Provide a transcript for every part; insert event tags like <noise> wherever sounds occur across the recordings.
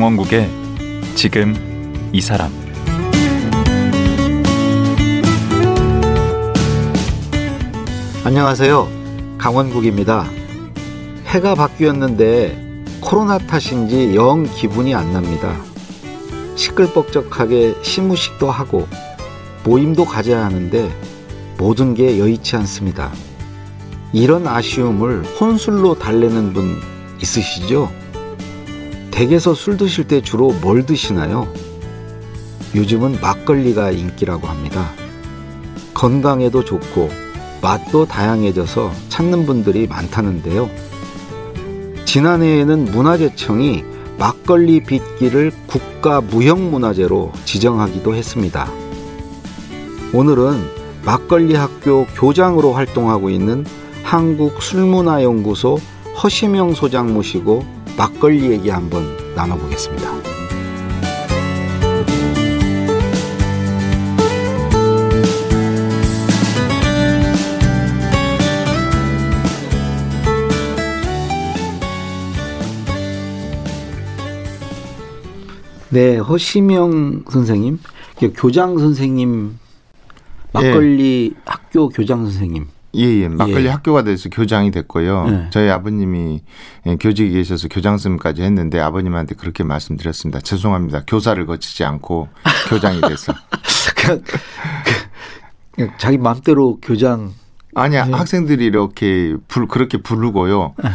강원국의 지금 이 사람 안녕하세요. 강원국입니다. 해가 바뀌었는데 코로나 탓인지 영 기분이 안 납니다. 시끌벅적하게 시무식도 하고 모임도 가져야 하는데 모든 게 여의치 않습니다. 이런 아쉬움을 혼술로 달래는 분 있으시죠? 댁에서 술 드실 때 주로 뭘 드시나요? 요즘은 막걸리가 인기라고 합니다. 건강에도 좋고 맛도 다양해져서 찾는 분들이 많다는데요. 지난해에는 문화재청이 막걸리 빚기를 국가 무형문화재로 지정하기도 했습니다. 오늘은 막걸리 학교 교장으로 활동하고 있는 한국술문화연구소 허시명 소장 모시고 막걸리 얘기 한번 나눠보겠습니다. 네, 허시명 선생님, 교장 선생님, 막걸리 예. 학교 교장 선생님. 예, 예. 막걸리 예. 학교가 돼서 교장이 됐고요. 예. 저희 아버님이 예, 교직에 계셔서 교장선까지 했는데 아버님한테 그렇게 말씀드렸습니다. 죄송합니다. 교사를 거치지 않고 교장이 돼서. <laughs> 그냥, 그냥 자기 마음대로 교장 아니야 네. 학생들이 이렇게 불 그렇게 부르고요. 네.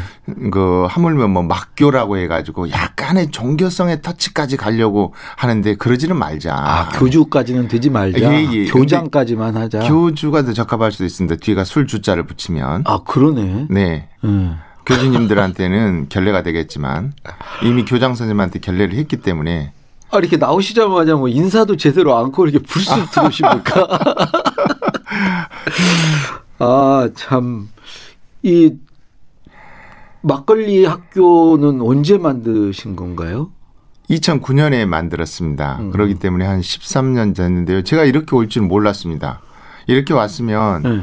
그 하물며 뭐 막교라고 해가지고 약간의 종교성의 터치까지 가려고 하는데 그러지는 말자. 아 교주까지는 되지 말자. 예, 예. 교장까지만 하자. 교주가 더 적합할 수도 있습니다. 뒤가 술 주자를 붙이면. 아 그러네. 네. 음. 교주님들한테는 <laughs> 결례가 되겠지만 이미 교장 선생님한테 결례를 했기 때문에. 아 이렇게 나오시자마자 뭐 인사도 제대로 않고 이렇게 불쑥 들어오십니까? <laughs> <laughs> 아, 참. 이 막걸리 학교는 언제 만드신 건가요? 2009년에 만들었습니다. 음. 그렇기 때문에 한 13년 됐는데요. 제가 이렇게 올 줄은 몰랐습니다. 이렇게 왔으면 네.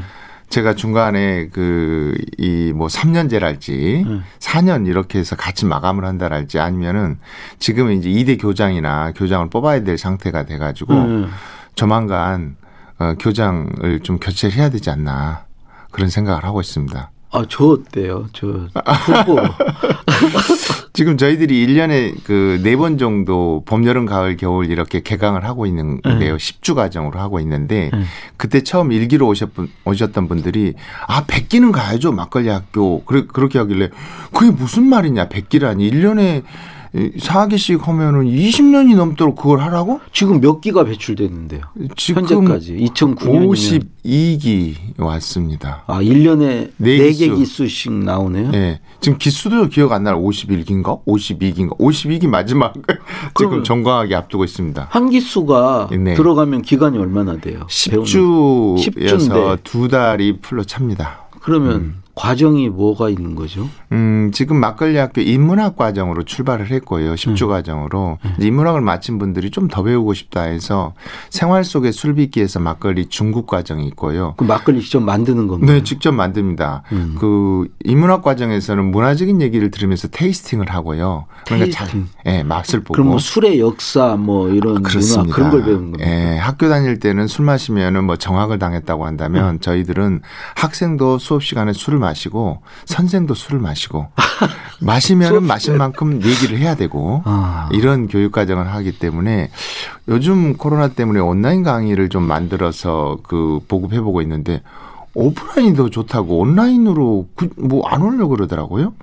제가 중간에 그 이 뭐 3년제랄지 네. 4년 이렇게 해서 같이 마감을 한다랄지 아니면은 지금은 이제 2대 교장이나 교장을 뽑아야 될 상태가 돼 가지고 네. 조만간 어, 교장을 좀 교체를 해야 되지 않나 그런 생각을 하고 있습니다. 아, 저 어때요? 저 후보. <laughs> 지금 저희들이 1년에 그 네 번 정도 봄, 여름, 가을, 겨울 이렇게 개강을 하고 있는데요. 네. 10주 과정으로 하고 있는데 네. 그때 처음 일기로 오셨던, 오셨던 분들이 아, 백기는 가야죠. 막걸리 학교. 그래, 그렇게 하길래 그게 무슨 말이냐. 백기라니. 1년에 4기씩 하면은 20년이 넘도록 그걸 하라고? 지금 몇 기가 배출됐는데요? 지금 현재까지 2009년 52기 왔습니다. 아, 1년에 4개 기수. 기수 씩 나오네요. 네. 지금 기수도 기억 안 나요. 51기인가? 52기인가? 52기 마지막 <laughs> 지금 정강하게 앞두고 있습니다. 한 기수가 네. 들어가면 기간이 얼마나 돼요? 10주여서 두 달이 풀로 찹니다. 그러면 음. 과정이 뭐가 있는 거죠? 음, 지금 막걸리 학교 인문학 과정으로 출발을 했고요. 10주 음. 과정으로. 음. 인문학을 마친 분들이 좀 더 배우고 싶다 해서 생활 속의 술빚기에서 막걸리 중국 과정이 있고요. 그 막걸리 직접 만드는 건가요? 네, 직접 만듭니다. 음. 그 인문학 과정에서는 문화적인 얘기를 들으면서 테이스팅을 하고요. 그러니까 테이스팅. 잘, 예, 맛을 보고. 그럼 뭐 술의 역사 뭐 이런 아, 문화 그런 걸 배우는 겁니다. 예, 학교 다닐 때는 술 마시면은 뭐 정학을 당했다고 한다면 음. 저희들은 학생도 수업 시간에 술을 마시고 선생도 술을 마시고 <laughs> 마시면은 마신 만큼 얘기를 해야 되고 아. 이런 교육 과정을 하기 때문에 요즘 코로나 때문에 온라인 강의를 좀 만들어서 그 보급해 보고 있는데 오프라인이 더 좋다고 온라인으로 그 뭐안 오려고 그러더라고요.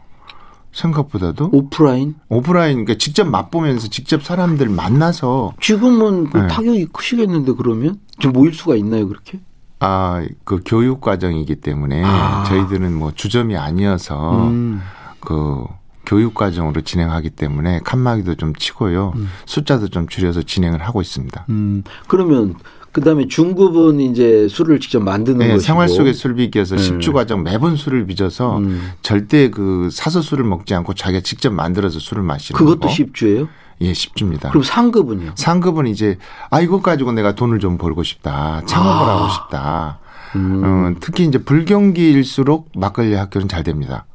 생각보다도 오프라인 오프라인 그러니까 직접 맛보면서 직접 사람들 만나서 지금은 그 네. 타격이 크시겠는데 그러면 좀 모일 수가 있나요 그렇게? 아, 그 교육 과정이기 때문에 아. 저희들은 뭐 주점이 아니어서 음. 그 교육 과정으로 진행하기 때문에 칸막이도 좀 치고요. 음. 숫자도 좀 줄여서 진행을 하고 있습니다. 음. 그러면 그다음에 중급은 이제 술을 직접 만드는 네, 것이고 생활 속의 술빚기에서 네. 10주 과정 매번 술을 빚어서 음. 절대 그 사서 술을 먹지 않고 자기가 직접 만들어서 술을 마시는 그것도 거. 10주예요? 예, 쉽습니다. 그럼 상급은요? 상급은 이제 아 이것 가지고 내가 돈을 좀 벌고 싶다. 창업을 아. 하고 싶다. 음. 어, 특히 이제 불경기일수록 막걸리 학교는 잘 됩니다.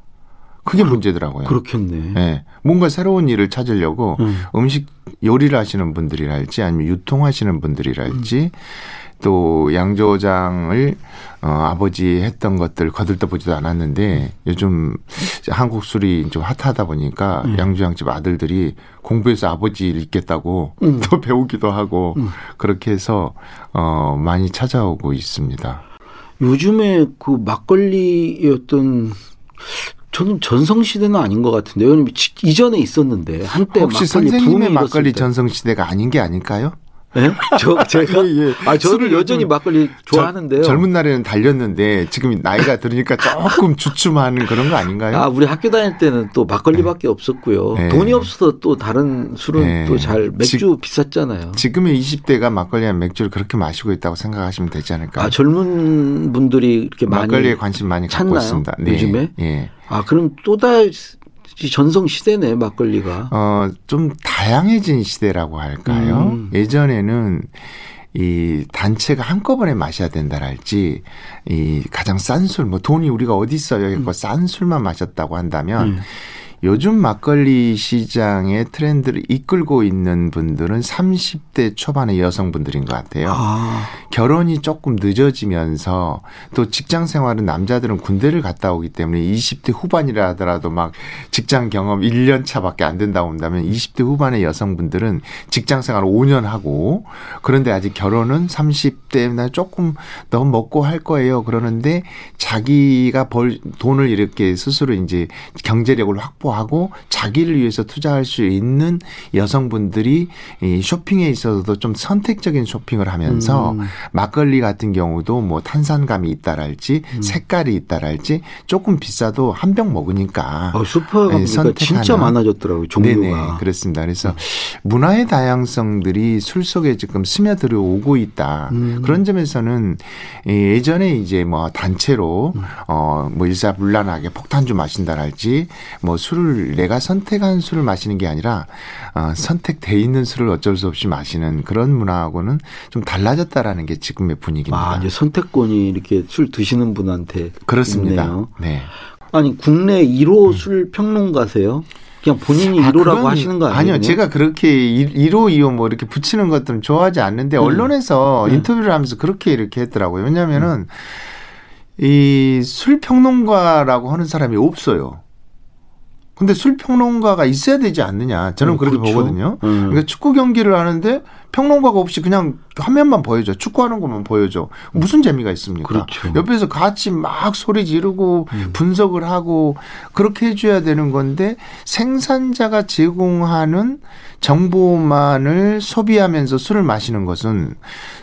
그게 문제더라고요. 그렇겠네. 네. 뭔가 새로운 일을 찾으려고 음. 식 요리를 하시는 분들이랄지 아니면 유통하시는 분들이랄지 음. 또 양조장을 어, 아버지 했던 것들 거들떠보지도 않았는데 요즘 한국 술이 좀 핫하다 보니까 음. 양조장집 아들들이 공부해서 아버지 를 읽겠다고 음. 또 <laughs> 배우기도 하고 음. 그렇게 해서 어, 많이 찾아오고 있습니다. 요즘에 그 막걸리의 어떤 저는 전성 시대는 아닌 것 같은데 왜냐면 이전에 있었는데 한때 혹시 막걸리 선생님의 막걸리 전성 시대가 아닌 게 아닐까요? 네? 저 제가 예, 예. 아 저는 여전히 막걸리 좋아하는데요. 저, 젊은 날에는 달렸는데 지금 나이가 들으니까 조금 주춤하는 그런 거 아닌가요? 아 우리 학교 다닐 때는 또 막걸리밖에 네. 없었고요. 네. 돈이 없어서 또 다른 술은 네. 또잘 맥주 지, 비쌌잖아요. 지금의 20대가 막걸리한 맥주를 그렇게 마시고 있다고 생각하시면 되지 않을까요? 아 젊은 분들이 이렇게 많이 막걸리에 관심 많이 갖고 찾나요? 있습니다. 네. 요즘에? 예. 아 그럼 또다 전성 시대네 막걸리가. 어, 좀 다양해진 시대라고 할까요? 음. 예전에는 이 단체가 한꺼번에 마셔야 된다랄지 이 가장 싼 술, 뭐 돈이 우리가 어디 있어요? 이거 음. 싼 술만 마셨다고 한다면 음. 요즘 막걸리 시장의 트렌드를 이끌고 있는 분들은 30대 초반의 여성분들인 것 같아요. 아. 결혼이 조금 늦어지면서 또 직장 생활은 남자들은 군대를 갔다 오기 때문에 20대 후반이라 하더라도 막 직장 경험 1년 차밖에 안 된다고 한다면 20대 후반의 여성분들은 직장 생활 5년 하고 그런데 아직 결혼은 30대나 조금 더 먹고 할 거예요. 그러는데 자기가 벌 돈을 이렇게 스스로 이제 경제력을 확보 확보 하고 자기를 위해서 투자할 수 있는 여성분들이 이 쇼핑에 있어서도 좀 선택적인 쇼핑을 하면서 음. 막걸리 같은 경우도 뭐 탄산감이 있다랄지 음. 색깔이 있다랄지 조금 비싸도 한 병 먹으니까 어, 슈퍼가 네, 진짜 많아졌더라고요 종류가 네네 그렇습니다 그래서 음. 문화의 다양성들이 술 속에 지금 스며들어 오고 있다 음. 그런 점에서는 예전에 이제 뭐 단체로 음. 어뭐 일사불란하게 폭탄주 마신다랄지 뭐술 술을 내가 선택한 술을 마시는 게 아니라 어, 선택돼 있는 술을 어쩔 수 없이 마시는 그런 문화하고는 좀 달라졌다라는 게 지금의 분위기입니다. 아, 이제 선택권이 이렇게 술 드시는 분한테 그렇습니다. 있네요. 네. 아니 국내 1호 음. 술 평론가세요? 그냥 본인이 아, 1호라고 하시는 거 아니에요? 아니요. 제가 그렇게 1호, 2호 뭐 이렇게 붙이는 것들은 좋아하지 않는데 음. 언론에서 네. 인터뷰를 하면서 그렇게 이렇게 했더라고요. 왜냐하면은 음. 이술 평론가라고 하는 사람이 없어요. 근데 술 평론가가 있어야 되지 않느냐. 저는 음, 그렇게 그렇죠. 보거든요. 음. 그러니까 축구 경기를 하는데 평론가가 없이 그냥 화면만 보여줘. 축구하는 것만 보여줘. 무슨 재미가 있습니까? 그렇죠. 옆에서 같이 막 소리 지르고 음. 분석을 하고 그렇게 해줘야 되는 건데 생산자가 제공하는 정보만을 소비하면서 술을 마시는 것은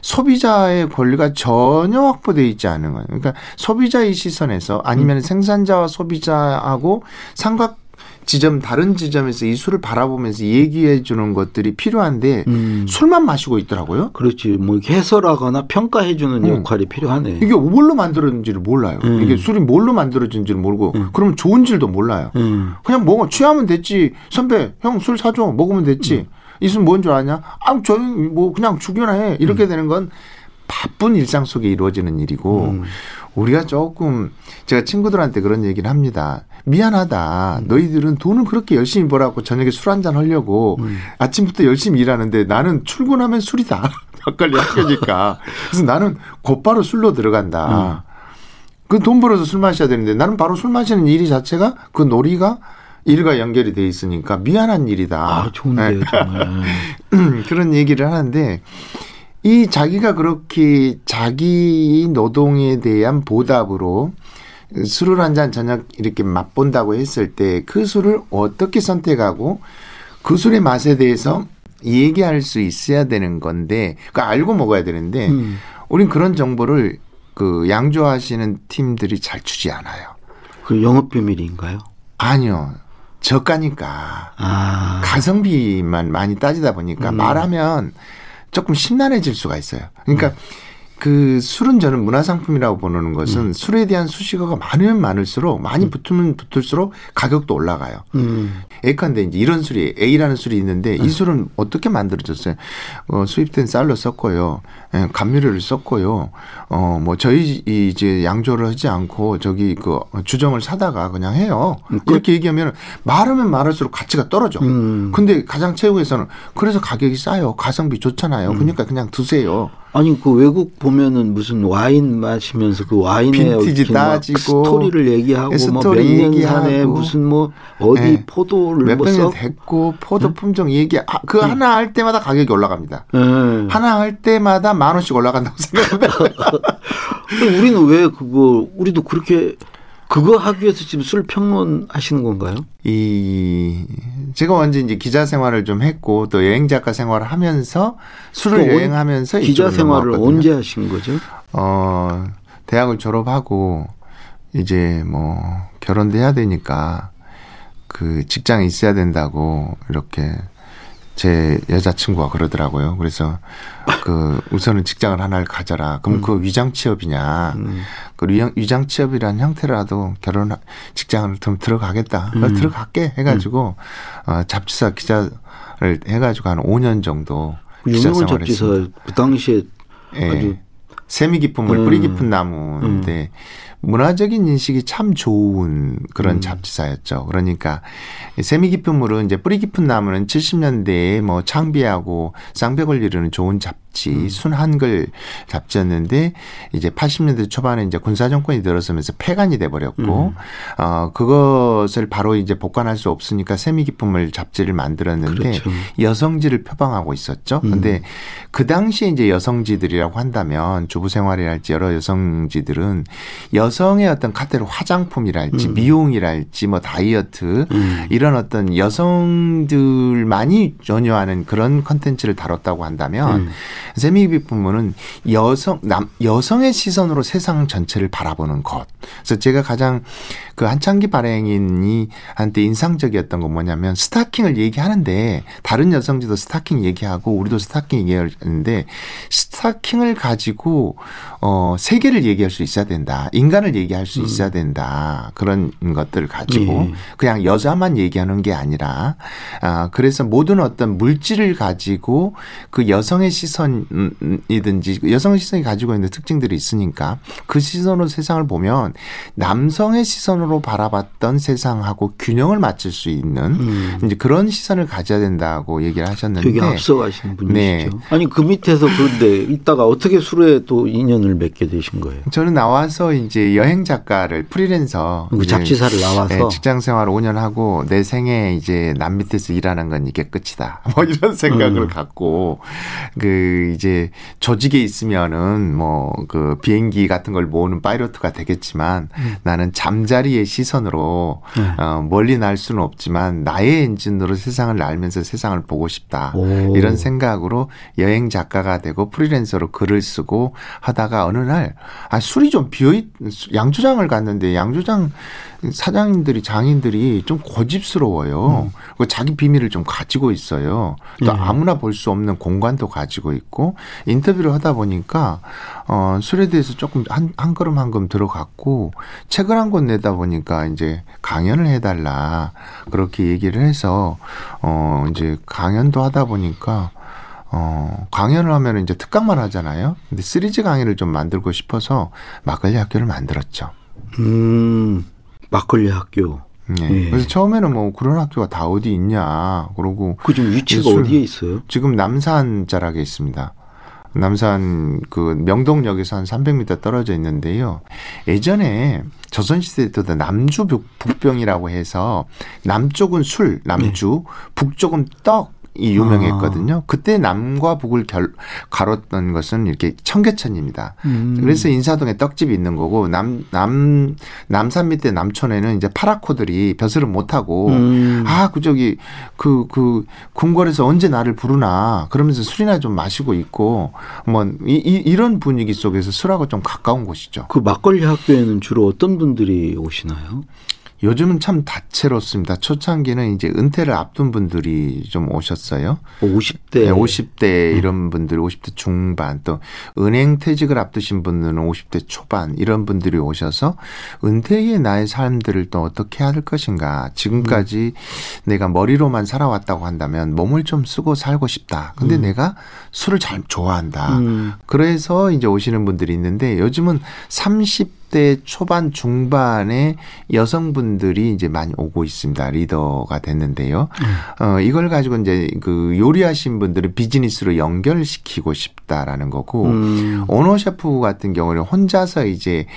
소비자의 권리가 전혀 확보되어 있지 않은 거예요. 그러니까 소비자의 시선에서 아니면 음. 생산자와 소비자하고 삼각 지점 다른 지점에서 이 술을 바라보면서 얘기해 주는 것들이 필요한데 음. 술만 마시고 있더라고요. 그렇지. 뭐 해설하거나 평가해 주는 음. 역할이 필요하네. 이게 뭘로 만들어진지를 몰라요. 음. 이게 술이 뭘로 만들어진지를 모르고 음. 그러면 좋은 질도 몰라요. 음. 그냥 먹어 취하면 됐지. 선배 형 술 사줘 먹으면 됐지. 음. 이술 뭔 줄 아냐? 아 저희 뭐 그냥 죽여나 해. 이렇게 되는 건 바쁜 일상 속에 이루어지는 일이고 우리가 조금 제가 친구들한테 그런 얘기를 합니다. 미안하다. 음. 너희들은 돈을 그렇게 열심히 벌라고 저녁에 술 한 잔 하려고 음. 아침부터 열심히 일하는데 나는 출근하면 술이다. <laughs> 막걸리 학교니까. 그래서 나는 곧바로 술로 들어간다. 음. 그돈 벌어서 술 마셔야 되는데 나는 바로 술 마시는 일이 자체가 그 놀이가 일과 연결이 돼 있으니까 미안한 일이다. 아, 좋은데 네. 정말. <laughs> 그런 얘기를 하는데 이 자기가 그렇게 자기 노동에 대한 보답으로 술을 한 잔 저녁 이렇게 맛본다고 했을 때 그 술을 어떻게 선택하고 그 술의 맛에 대해서 얘기할 수 있어야 되는 건데 그 알고 먹어야 되는데 음. 우린 그런 정보를 그 양조하시는 팀들이 잘 주지 않아요. 그 영업 비밀인가요? 아니요. 저가니까 아. 가성비만 많이 따지다 보니까 음. 말하면 조금 심란해질 수가 있어요. 그러니까 음. 그 술은 저는 문화상품이라고 보는 것은 음. 술에 대한 수식어가 많으면 많을수록 많이 음. 붙으면 붙을수록 가격도 올라가요. 음. 예컨대 이제 이런 술이 A라는 술이 있는데 이 음. 술은 어떻게 만들어졌어요? 어, 수입된 쌀로 썼고요. 예, 감미료를 썼고요. 어, 뭐 저희 이제 양조를 하지 않고 저기 그 주정을 사다가 그냥 해요. 음, 그 이렇게 얘기하면 말하면 말할수록 가치가 떨어져. 음. 근데 가장 최고에서는 그래서 가격이 싸요. 가성비 좋잖아요. 음. 그러니까 그냥 드세요. 아니 그 외국 보면은 무슨 와인 마시면서 그 와인의 빈티지 따지고 스토리를 얘기하고 스토리 뭐 얘기하고 무슨 뭐 어디 네. 포도를 몇 병이 뭐 됐고 포도 네? 품종 얘기 아, 그 네. 하나 할 때마다 가격이 올라갑니다. 네. 하나 할 때마다 만 원씩 올라간다고 <laughs> 생각합니다. <laughs> 우리는 왜 그거 우리도 그렇게 그거 하기 위해서 지금 술 평론 하시는 건가요? 이 제가 먼저 이제 기자 생활을 좀 했고 또 여행 작가 생활을 하면서 술을 여행하면서 기자 생활을 언제 하신 거죠? 어 대학을 졸업하고 이제 뭐 결혼도 해야 되니까 그 직장에 있어야 된다고 이렇게 제 여자친구가 그러더라고요. 그래서 그 우선은 직장을 하나를 가져라. 그럼 음. 그 위장 취업이냐. 음. 그 위장 취업이라는 형태라도 결혼 직장을 좀 들어가겠다. 음. 들어갈게 해가지고 음. 어, 잡지사 기자를 해가지고 한 5년 정도 그 유명한 잡지사 그 당시에 예. 아주 세미 깊은 물, 뿌리 깊은 음. 나무인데 음. 문화적인 인식이 참 좋은 그런 음. 잡지사였죠. 그러니까 세미 깊은 물은 이제 뿌리 깊은 나무는 70년대에 뭐 창비하고 쌍벽을 이루는 좋은 잡지, 음. 순한글 잡지였는데 이제 80년대 초반에 이제 군사 정권이 들어서면서 폐간이 돼 버렸고 음. 어 그것을 바로 이제 복관할 수 없으니까 세미 깊은 물 잡지를 만들었는데 그렇죠. 여성지를 표방하고 있었죠. 음. 근데 그 당시에 이제 여성지들이라고 한다면 주부 생활이랄지 여러 여성지들은 여 여성의 어떤 카테고리 화장품이랄지 음. 미용이랄지 뭐 다이어트 음. 이런 어떤 여성들만이 전유하는 그런 컨텐츠를 다뤘다고 한다면 음. 샘이깊은물은 여성 남 여성의 시선으로 세상 전체를 바라보는 것. 그래서 제가 가장 그 한창기 발행인이 한때 인상적이었던 건 뭐냐면 스타킹을 얘기하는데 다른 여성들도 스타킹 얘기하고 우리도 스타킹 얘기하는데 스타킹을 가지고 어 세계를 얘기할 수 있어야 된다. 인간을 얘기할 수 음. 있어야 된다. 그런 것들을 가지고 네. 그냥 여자만 얘기하는 게 아니라 아 그래서 모든 어떤 물질을 가지고 그 여성의 시선이든지 여성의 시선이 가지고 있는 특징들이 있으니까 그 시선으로 세상을 보면 남성의 시선으로 바라봤던 세상하고 균형을 맞출 수 있는 음. 이제 그런 시선을 가져야 된다고 얘기를 하셨는데 되게 앞서가시는 분이시죠. 네. 아니 그 밑에서 그런데 이따가 어떻게 수로에 또 인연을 맺게 되신 거예요? 저는 나와서 이제 여행 작가를 프리랜서 그 잡지사를 나와서 네, 직장 생활 5년 하고 내 생에 이제 남 밑에서 일하는 건 이게 끝이다. <laughs> 뭐 이런 생각을 음. 갖고 그 이제 조직에 있으면은 뭐 그 비행기 같은 걸 모으는 파이로트가 되겠지만 음. 나는 잠자리의 시선으로 음. 어, 멀리 날 수는 없지만 나의 엔진으로 세상을 알면서 세상을 보고 싶다. 오. 이런 생각으로 여행 작가가 되고 프리랜서로 글을 쓰고 하다가 어느 날 아, 술이 좀 비어 있, 양조장을 갔는데 양조장 사장님들이 장인들이 좀 고집스러워요. 음. 자기 비밀을 좀 가지고 있어요. 또 네. 아무나 볼 수 없는 공간도 가지고 있고 인터뷰를 하다 보니까 어 술에 대해서 조금 한, 한 걸음 한 걸음 들어갔고 책을 한 권 내다 보니까 이제 강연을 해달라 그렇게 얘기를 해서 어 이제 강연도 하다 보니까 어, 강연을 하면 이제 특강만 하잖아요. 근데 시리즈 강의를 좀 만들고 싶어서 막걸리 학교를 만들었죠. 음, 막걸리 학교. 네. 예. 그래서 처음에는 뭐 그런 학교가 다 어디 있냐. 그러고. 그 지금 위치가 어디에 있어요? 지금 남산 자락에 있습니다. 남산 그 명동역에서 한 300m 떨어져 있는데요. 예전에 조선 시대 때도 남주 북병이라고 해서 남쪽은 술, 남주, 네. 북쪽은 떡, 이 유명했거든요. 아. 그때 남과 북을 결, 가뤘던 것은 이렇게 청계천입니다. 음. 그래서 인사동에 떡집이 있는 거고 남, 남, 남산 밑에 남촌에는 이제 파라코들이 벼슬을 못하고 음. 아, 그 저기 그, 그 궁궐에서 언제 나를 부르나 그러면서 술이나 좀 마시고 있고 뭐 이, 이, 이런 분위기 속에서 술하고 좀 가까운 곳이죠. 그 막걸리 학교에는 주로 어떤 분들이 오시나요? 요즘은 참 다채롭습니다. 초창기는 이제 은퇴를 앞둔 분들이 좀 오셨어요. 50대. 네, 50대 이런 분들, 50대 중반 또 은행 퇴직을 앞두신 분들은 50대 초반 이런 분들이 오셔서 은퇴의 나의 삶들을 또 어떻게 해야 할 것인가. 지금까지 음. 내가 머리로만 살아왔다고 한다면 몸을 좀 쓰고 살고 싶다. 근데 음. 내가 술을 잘 좋아한다. 음. 그래서 이제 오시는 분들이 있는데 요즘은 30 30대 초반 중반의 여성분들이 이제 많이 오고 있습니다. 리더가 됐는데요. 음. 어, 이걸 가지고 이제 그 요리하신 분들을 비즈니스로 연결시키고 싶다라는 거고 음. 오너 셰프 같은 경우는 혼자서 이제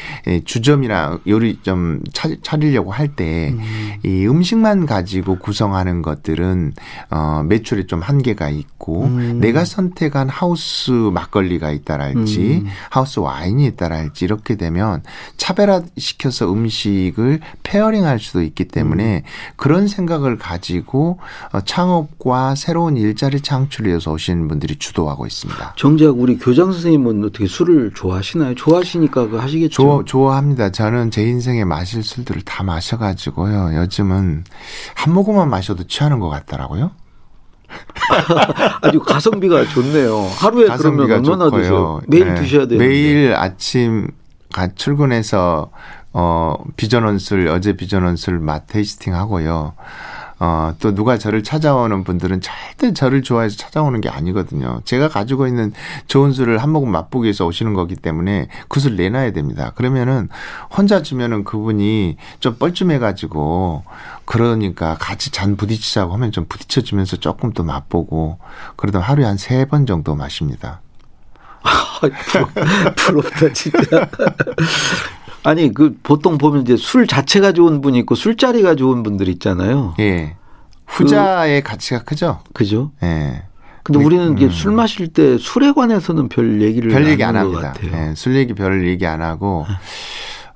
주점이나 요리점 차리려고 할 때이 음. 음식만 가지고 구성하는 것들은 어, 매출에 좀 한계가 있고 음. 내가 선택한 하우스 막걸리가 있다랄지 음. 하우스 와인이 있다랄지 이렇게 되면 차별화시켜서 음식을 페어링할 수도 있기 때문에 음. 그런 생각을 가지고 어, 창업과 새로운 일자리 창출을 위해서 오시는 분들이 주도하고 있습니다. 정작 우리 교장 선생님은 어떻게 술을 좋아하시나요? 좋아하시니까 그 하시겠죠. 좋아, 좋아합니다. 저는 제 인생에 마실 술들을 다 마셔가지고요. 요즘은 한 모금만 마셔도 취하는 것 같더라고요. <laughs> 아주 가성비가 좋네요. 하루에 그러면 얼마나 드세요? 매일 네. 드셔야 돼요. 매일 아침 출근해서 어 비전 원술 어제 비전 원술 맛 테이스팅 하고요. 어, 또 누가 저를 찾아오는 분들은 절대 저를 좋아해서 찾아오는 게 아니거든요. 제가 가지고 있는 좋은 술을 한 모금 맛보기 위해서 오시는 거기 때문에 그 술 내놔야 됩니다. 그러면은 혼자 주면은 그분이 좀 뻘쭘해가지고 그러니까 같이 잔 부딪히자고 하면 좀 부딪혀주면서 조금 또 맛보고 그러다 하루에 한 세 번 정도 마십니다. 부럽다 진짜. 아니 그 보통 보면 이제 술 자체가 좋은 분이 있고 술자리가 좋은 분들 있잖아요. 예. 후자의 그, 가치가 크죠. 그죠. 예. 근데 우리는 음. 이게 술 마실 때 술에 관해서는 별 얘기를 별 얘기 안 합니다. 예, 술 얘기 별 얘기 안 하고 네.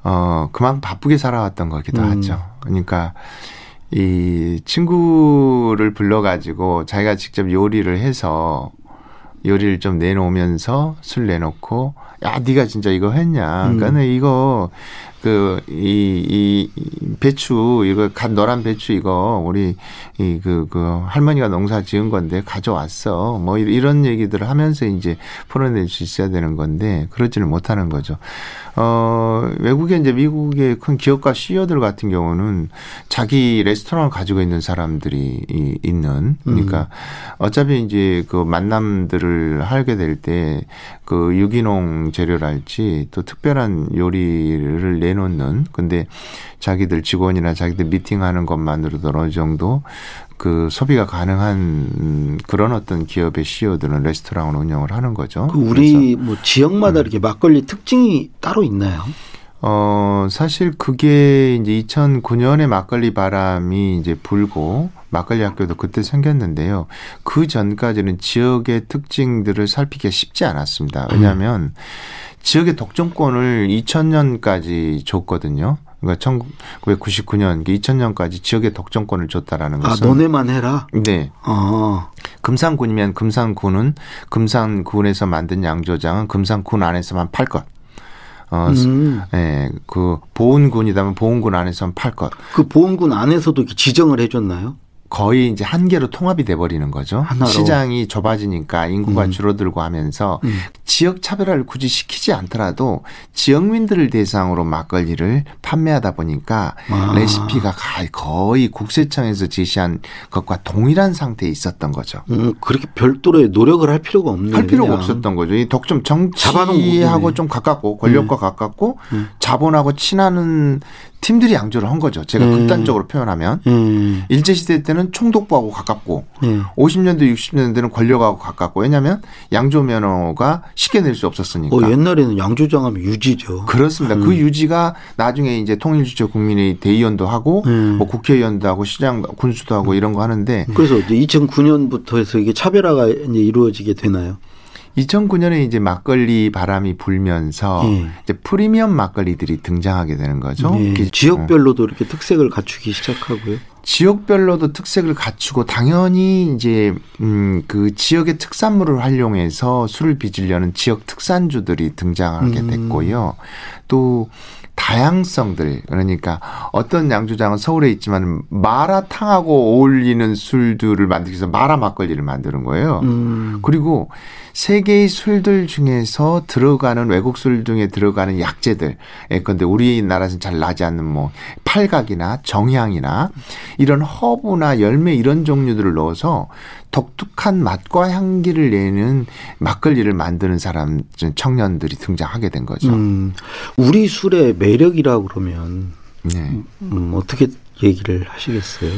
어 그만 바쁘게 살아왔던 거기도 음. 하죠. 그러니까 이 친구를 불러가지고 자기가 직접 요리를 해서 요리를 좀 내놓으면서 술 내놓고 야 네가 진짜 이거 했냐 음. 그러니까 이거 그 이 이 배추 이거 간 노란 배추 이거 우리 이 그그 그 할머니가 농사 지은 건데 가져왔어 뭐 이런 얘기들을 하면서 이제 풀어낼 수 있어야 되는 건데 그러지는 못하는 거죠. 어, 외국에 이제 미국의 큰 기업가 CEO들 같은 경우는 자기 레스토랑을 가지고 있는 사람들이 이, 있는 그러니까 음. 어차피 이제 그 만남들을 하게 될 때 그 유기농 재료랄지 또 특별한 요리를 내 놓는 근데 자기들 직원이나 자기들 미팅하는 것만으로도 어느 정도 그 소비가 가능한 그런 어떤 기업의 CEO들은 레스토랑을 운영을 하는 거죠. 그 우리 뭐 지역마다 음. 이렇게 막걸리 특징이 따로 있나요? 어, 사실 그게 이제 2009년에 막걸리 바람이 이제 불고 막걸리 학교도 그때 생겼는데요. 그 전까지는 지역의 특징들을 살피기가 쉽지 않았습니다. 왜냐하면 음. 지역의 독점권을 2000년까지 줬거든요. 그러니까 1999년, 2000년까지 지역의 독점권을 줬다라는 아, 것은 아, 너네만 해라. 네. 아. 금산군이면 금산군은 금산군에서 만든 양조장은 금산군 안에서만 팔 것. 어, 음. 예, 그 보훈군이다면 보훈군 안에서만 팔 것. 그 보훈군 안에서도 지정을 해줬나요? 거의 이제 한 개로 통합이 돼버리는 거죠. 하나로. 시장이 좁아지니까 인구가 음. 줄어들고 하면서 음. 지역 차별화를 굳이 시키지 않더라도 지역민들을 대상으로 막걸리를 판매하다 보니까 아. 레시피가 거의 국세청에서 제시한 것과 동일한 상태에 있었던 거죠. 음, 그렇게 별도로 노력을 할 필요가 없는 할 필요가 그냥. 없었던 거죠. 이 독점 정치하고 좀 가깝고 권력과 네. 가깝고 네. 자본하고 친하는 팀들이 양조를 한 거죠. 제가 음. 극단적으로 표현하면 음. 일제 시대 때는 총독부하고 가깝고 음. 50년대 60년대는 권력하고 가깝고 왜냐하면 양조 면허가 쉽게 낼수 없었으니까. 어, 옛날에는 양조장하면 유지죠. 그렇습니다. 그 음. 유지가 나중에 이제 통일주체 국민의 대의원도 하고 음. 뭐 국회의원도 하고 시장 군수도 하고 이런 거 하는데 그래서 이제 2009년부터 해서 이게 차별화가 이제 이루어지게 되나요? 2009년에 이제 막걸리 바람이 불면서 예. 이제 프리미엄 막걸리들이 등장하게 되는 거죠. 예. 지역별로도 이렇게 특색을 갖추기 시작하고요. 지역별로도 특색을 갖추고 당연히 이제 음그 지역의 특산물을 활용해서 술을 빚으려는 지역 특산주들이 등장하게 음. 됐고요. 또 다양성들 그러니까 어떤 양조장은 서울에 있지만 마라탕하고 어울리는 술들을 만들기 위해서 마라 막걸리를 만드는 거예요. 음. 그리고 세계의 술들 중에서 들어가는 외국 술 중에 들어가는 약재들 예컨대 우리나라에서는 잘 나지 않는 뭐 팔각이나 정향이나 이런 허브나 열매 이런 종류들을 넣어서 독특한 맛과 향기를 내는 막걸리를 만드는 사람 청년들이 등장하게 된 거죠. 음, 우리 술의 매력이라 그러면 네. 음, 어떻게 얘기를 하시겠어요?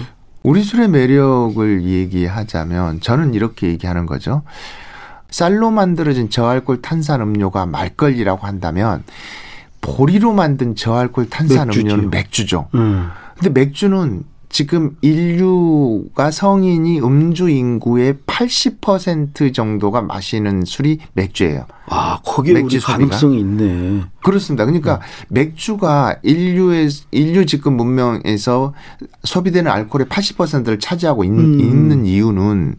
우리 술의 매력을 얘기하자면 저는 이렇게 얘기하는 거죠. 쌀로 만들어진 저알콜 탄산 음료가 말걸리라고 한다면 보리로 만든 저알콜 탄산 맥주지요. 음료는 맥주죠. 음. 근데 맥주는 지금 인류가 성인이 음주 인구의 80% 정도가 마시는 술이 맥주예요. 아, 거기에 맥주 가능성이 있네. 그렇습니다. 그러니까 음. 맥주가 인류의 인류 지금 문명에서 소비되는 알코올의 80%를 차지하고 있, 음. 있는 이유는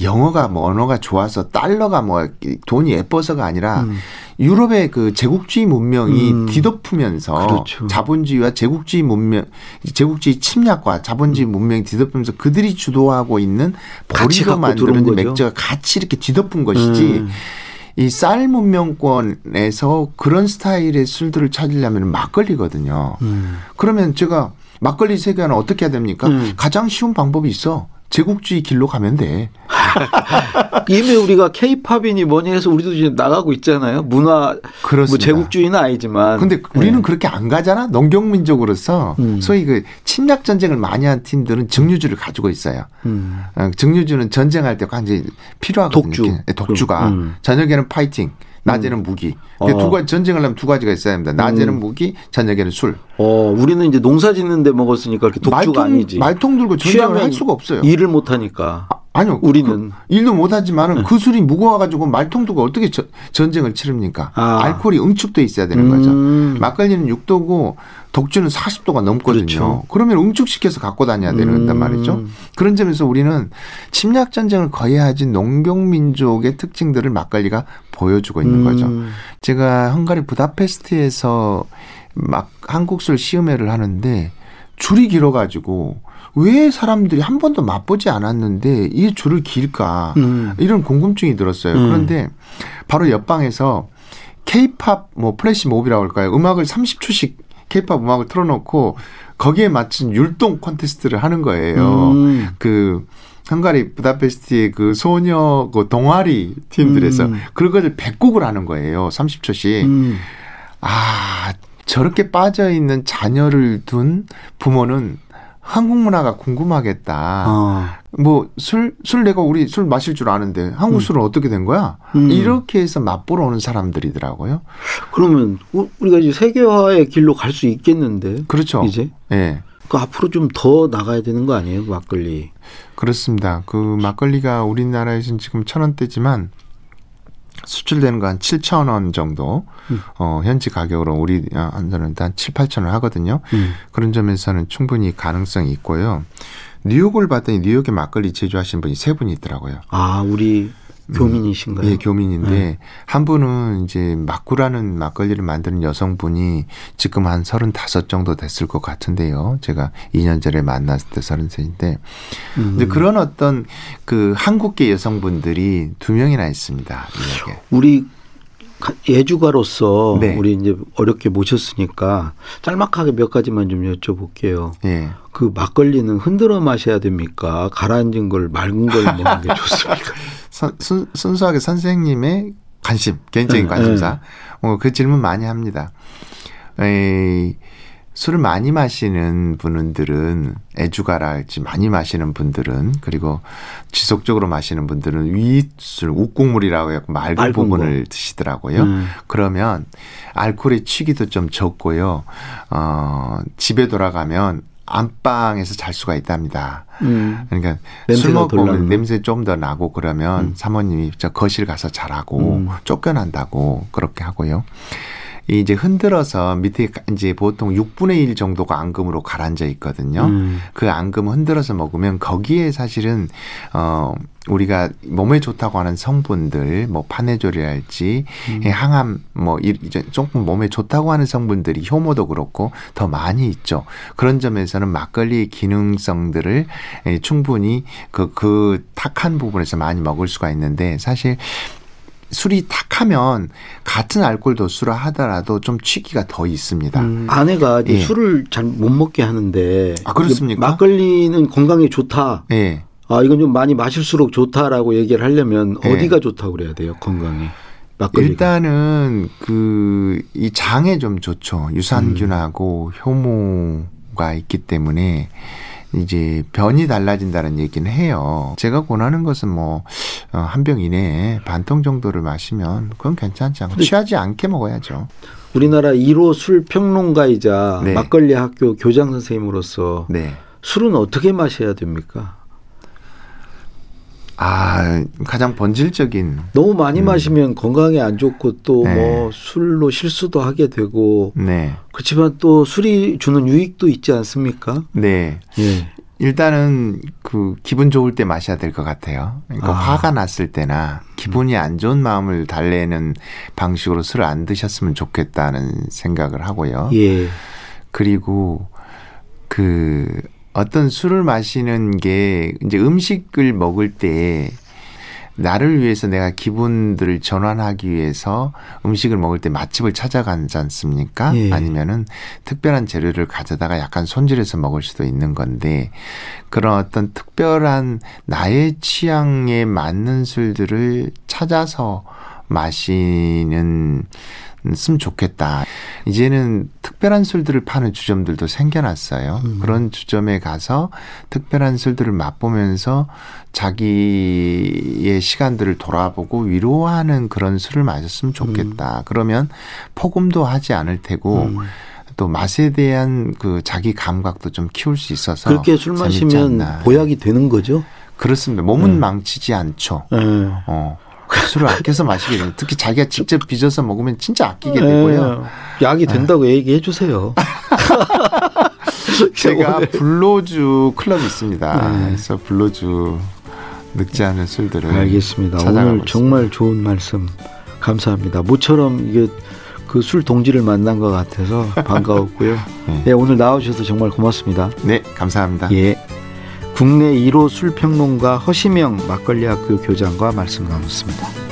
영어가 뭐 언어가 좋아서 달러가 뭐 돈이 예뻐서가 아니라 음. 유럽의 그 제국주의 문명이 음. 뒤덮으면서 그렇죠. 자본주의와 제국주의 문명, 제국주의 침략과 자본주의 음. 문명이 뒤덮으면서 그들이 주도하고 있는 보리로 만드는 맥주가 같이 이렇게 뒤덮은 것이지 음. 이쌀 문명권에서 그런 스타일의 술들을 찾으려면 막걸리거든요. 음. 그러면 제가 막걸리 세계화는 어떻게 해야 됩니까? 음. 가장 쉬운 방법이 있어. 제국주의 길로 가면 돼. <laughs> 이미 우리가 케이팝이니 뭐니 해서 우리도 지금 나가고 있잖아요. 문화 뭐 그렇습니다. 뭐 제국주의는 아니지만. 근데 우리는 네. 그렇게 안 가잖아. 농경민족으로서 음. 소위 그 침략 전쟁을 많이 한 팀들은 증류주를 가지고 있어요. 음. 어, 증류주는 전쟁할 때 완전히 필요하거든요. 독주. 네, 독주가 음. 저녁에는 파이팅. 낮에는 음. 무기. 어. 두 가지 전쟁을 하면 두 가지가 있어야 합니다. 낮에는 음. 무기, 저녁에는 술. 어, 우리는 이제 농사 짓는데 먹었으니까 그렇게 독주가 말통, 아니지. 말통 들고 전쟁을 할 수가 없어요. 일을 못 하니까. 아, 니요 우리는 그 일도 못 하지만은 그 술이 무거워 가지고 말통 두고 어떻게 저, 전쟁을 치릅니까? 아. 알코올이 응축돼 있어야 되는 거죠. 음. 막걸리는 6도고 독주는 40도가 넘거든요. 그렇죠. 그러면 응축시켜서 갖고 다녀야 되는 음. 말이죠. 그런 점에서 우리는 침략 전쟁을 거의 하지 농경 민족의 특징들을 막걸리가 보여주고 있는 음. 거죠. 제가 헝가리 부다페스트에서 막 한국술 시음회를 하는데 줄이 길어가지고 왜 사람들이 한 번도 맛보지 않았는데 이 줄을 길까 음. 이런 궁금증이 들었어요. 음. 그런데 바로 옆방에서 케이팝 뭐 flash mob이라고 할까요? 음악을 30초씩 케이팝 음악을 틀어놓고 거기에 맞춘 율동 콘테스트를 하는 거예요. 음. 그 헝가리 부다페스트의 그 소녀 그 동아리 팀들에서 음. 그걸 100곡을 하는 거예요. 30초씩. 음. 아, 저렇게 빠져 있는 자녀를 둔 부모는 한국 문화가 궁금하겠다. 어. 뭐술 술 내가 우리 술 마실 줄 아는데 한국 음. 술은 어떻게 된 거야? 음. 이렇게 해서 맛보러 오는 사람들이더라고요. 그러면 우리가 이제 세계화의 길로 갈 수 있겠는데. 그렇죠. 이제. 예. 네. 그 앞으로 좀 더 나가야 되는 거 아니에요, 그 막걸리? 그렇습니다. 그 막걸리가 우리나라에서는 지금 천 원대지만 수출되는 거 한 7천 원 정도 음. 어 현지 가격으로 우리 한전은 한 7, 8천 원 하거든요. 음. 그런 점에서는 충분히 가능성이 있고요. 뉴욕을 봤더니 뉴욕에 막걸리 제조하신 분이 세 분이 있더라고요. 아, 우리 교민이신가요? 예, 교민인데 네. 한 분은 이제 막구라는 막걸리를 만드는 여성분이 지금 한 서른다섯 정도 됐을 것 같은데요. 제가 2년 전에 만났을 때 서른셋인데 음. 근데 그런 어떤 그 한국계 여성분들이 두 명이나 있습니다. 우리 예주가로서 네. 우리 이제 어렵게 모셨으니까 짤막하게 몇 가지만 좀 여쭤볼게요. 네. 그 막걸리는 흔들어 마셔야 됩니까? 가라앉은 걸 맑은 걸 먹는 게 좋습니까? <laughs> 순, 순수하게 선생님의 관심, 개인적인 네, 관심사. 네. 어, 그 질문 많이 합니다. 에이, 술을 많이 마시는 분들은 애주가라 할지 많이 마시는 분들은 그리고 지속적으로 마시는 분들은 위술 우국물이라고 해서 맑은 부분을 거. 드시더라고요. 음. 그러면 알코올의 취기도 좀 적고요. 어, 집에 돌아가면 안방에서 잘 수가 있답니다. 음. 그러니까 술 먹고 냄새 좀 더 나고 그러면 음. 사모님이 저 거실 가서 자라고 음. 쫓겨난다고 그렇게 하고요. 이제 흔들어서 밑에 이제 보통 6분의 1 정도가 앙금으로 가라앉아 있거든요. 음. 그 앙금 흔들어서 먹으면 거기에 사실은 어 우리가 몸에 좋다고 하는 성분들 뭐 파네졸이랄지 음. 항암 뭐 이제 조금 몸에 좋다고 하는 성분들이 효모도 그렇고 더 많이 있죠. 그런 점에서는 막걸리의 기능성들을 예, 충분히 그, 그 탁한 부분에서 많이 먹을 수가 있는데 사실 술이 탁하면 같은 알코올 도수라 하더라도 좀 취기가 더 있습니다. 음. 아내가 예. 술을 잘 못 먹게 하는데 아 그렇습니까? 막걸리는 건강에 좋다. 예. 아 이건 좀 많이 마실수록 좋다라고 얘기를 하려면 예. 어디가 좋다고 그래야 돼요 건강에? 막걸리가. 일단은 그 이 장에 좀 좋죠. 유산균하고 음. 효모가 있기 때문에 이제 변이 달라진다는 얘기는 해요. 제가 권하는 것은 뭐 한병 어, 이내에 반통 정도를 마시면 그건 괜찮지 않고 취하지 않게 먹어야죠. 우리나라 1호 술 평론가이자 네. 막걸리 학교 교장 선생님으로서 네. 술은 어떻게 마셔야 됩니까? 아 가장 본질적인 너무 많이 음. 마시면 건강에 안 좋고 또뭐 네. 술로 실수도 하게 되고 네. 그렇지만 또 술이 주는 유익도 있지 않습니까? 네. 예. 일단은 그 기분 좋을 때 마셔야 될 것 같아요. 그러니까 아. 화가 났을 때나 기분이 안 좋은 마음을 달래는 방식으로 술을 안 드셨으면 좋겠다는 생각을 하고요. 예. 그리고 그 어떤 술을 마시는 게 이제 음식을 먹을 때 나를 위해서 내가 기분들을 전환하기 위해서 음식을 먹을 때 맛집을 찾아가지 않습니까? 예. 아니면은 특별한 재료를 가져다가 약간 손질해서 먹을 수도 있는 건데 그런 어떤 특별한 나의 취향에 맞는 술들을 찾아서 마시는 쓰면 좋겠다. 이제는 특별한 술들을 파는 주점들도 생겨났어요. 음. 그런 주점에 가서 특별한 술들을 맛보면서 자기의 시간들을 돌아보고 위로하는 그런 술을 마셨으면 좋겠다. 음. 그러면 폭음도 하지 않을 테고 음. 또 맛에 대한 그 자기 감각도 좀 키울 수 있어서 그렇게 술 마시면 보약이 되는 거죠? 그렇습니다. 몸은 네. 망치지 않죠. 네. 어. 술을 아껴서 마시게 됩니다. 특히 자기가 직접 빚어서 먹으면 진짜 아끼게 되고요. 네. 약이 된다고 아. 얘기해 주세요. <laughs> 제가 불로주 클럽이 있습니다. 네. 그래서 불로주 늙지 않은 술들을 알겠습니다. 오늘 정말 좋은 말씀 감사합니다. 모처럼 이게 그 술 동지를 만난 것 같아서 반가웠고요. <laughs> 네. 네, 오늘 나와주셔서 정말 고맙습니다. 네, 감사합니다. 예. 국내 1호 술평론가 허시명 막걸리학교 교장과 말씀 나눴습니다.